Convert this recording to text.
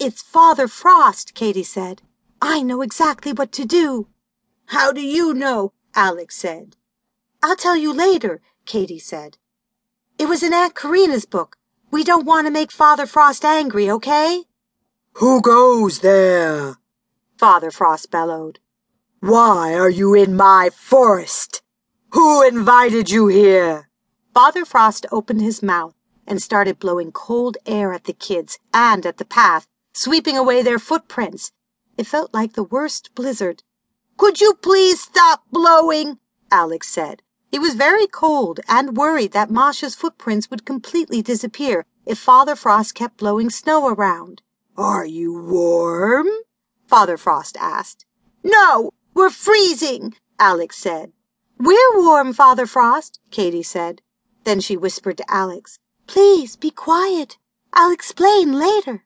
It's Father Frost, Katie said. I know exactly what to do. How do you know? Alex said. I'll tell you later, Katie said. It was in Aunt Karina's book. We don't want to make Father Frost angry, okay? Who goes there? Father Frost bellowed. Why are you in my forest? Who invited you here? Father Frost opened his mouth and started blowing cold air at the kids and at the path, sweeping away their footprints. It felt like the worst blizzard. Could you please stop blowing? Alex said. He was very cold and worried that Masha's footprints would completely disappear if Father Frost kept blowing snow around. Are you warm? Father Frost asked. No, we're freezing, Alex said. We're warm, Father Frost, Katie said. Then she whispered to Alex, Please be quiet. I'll explain later.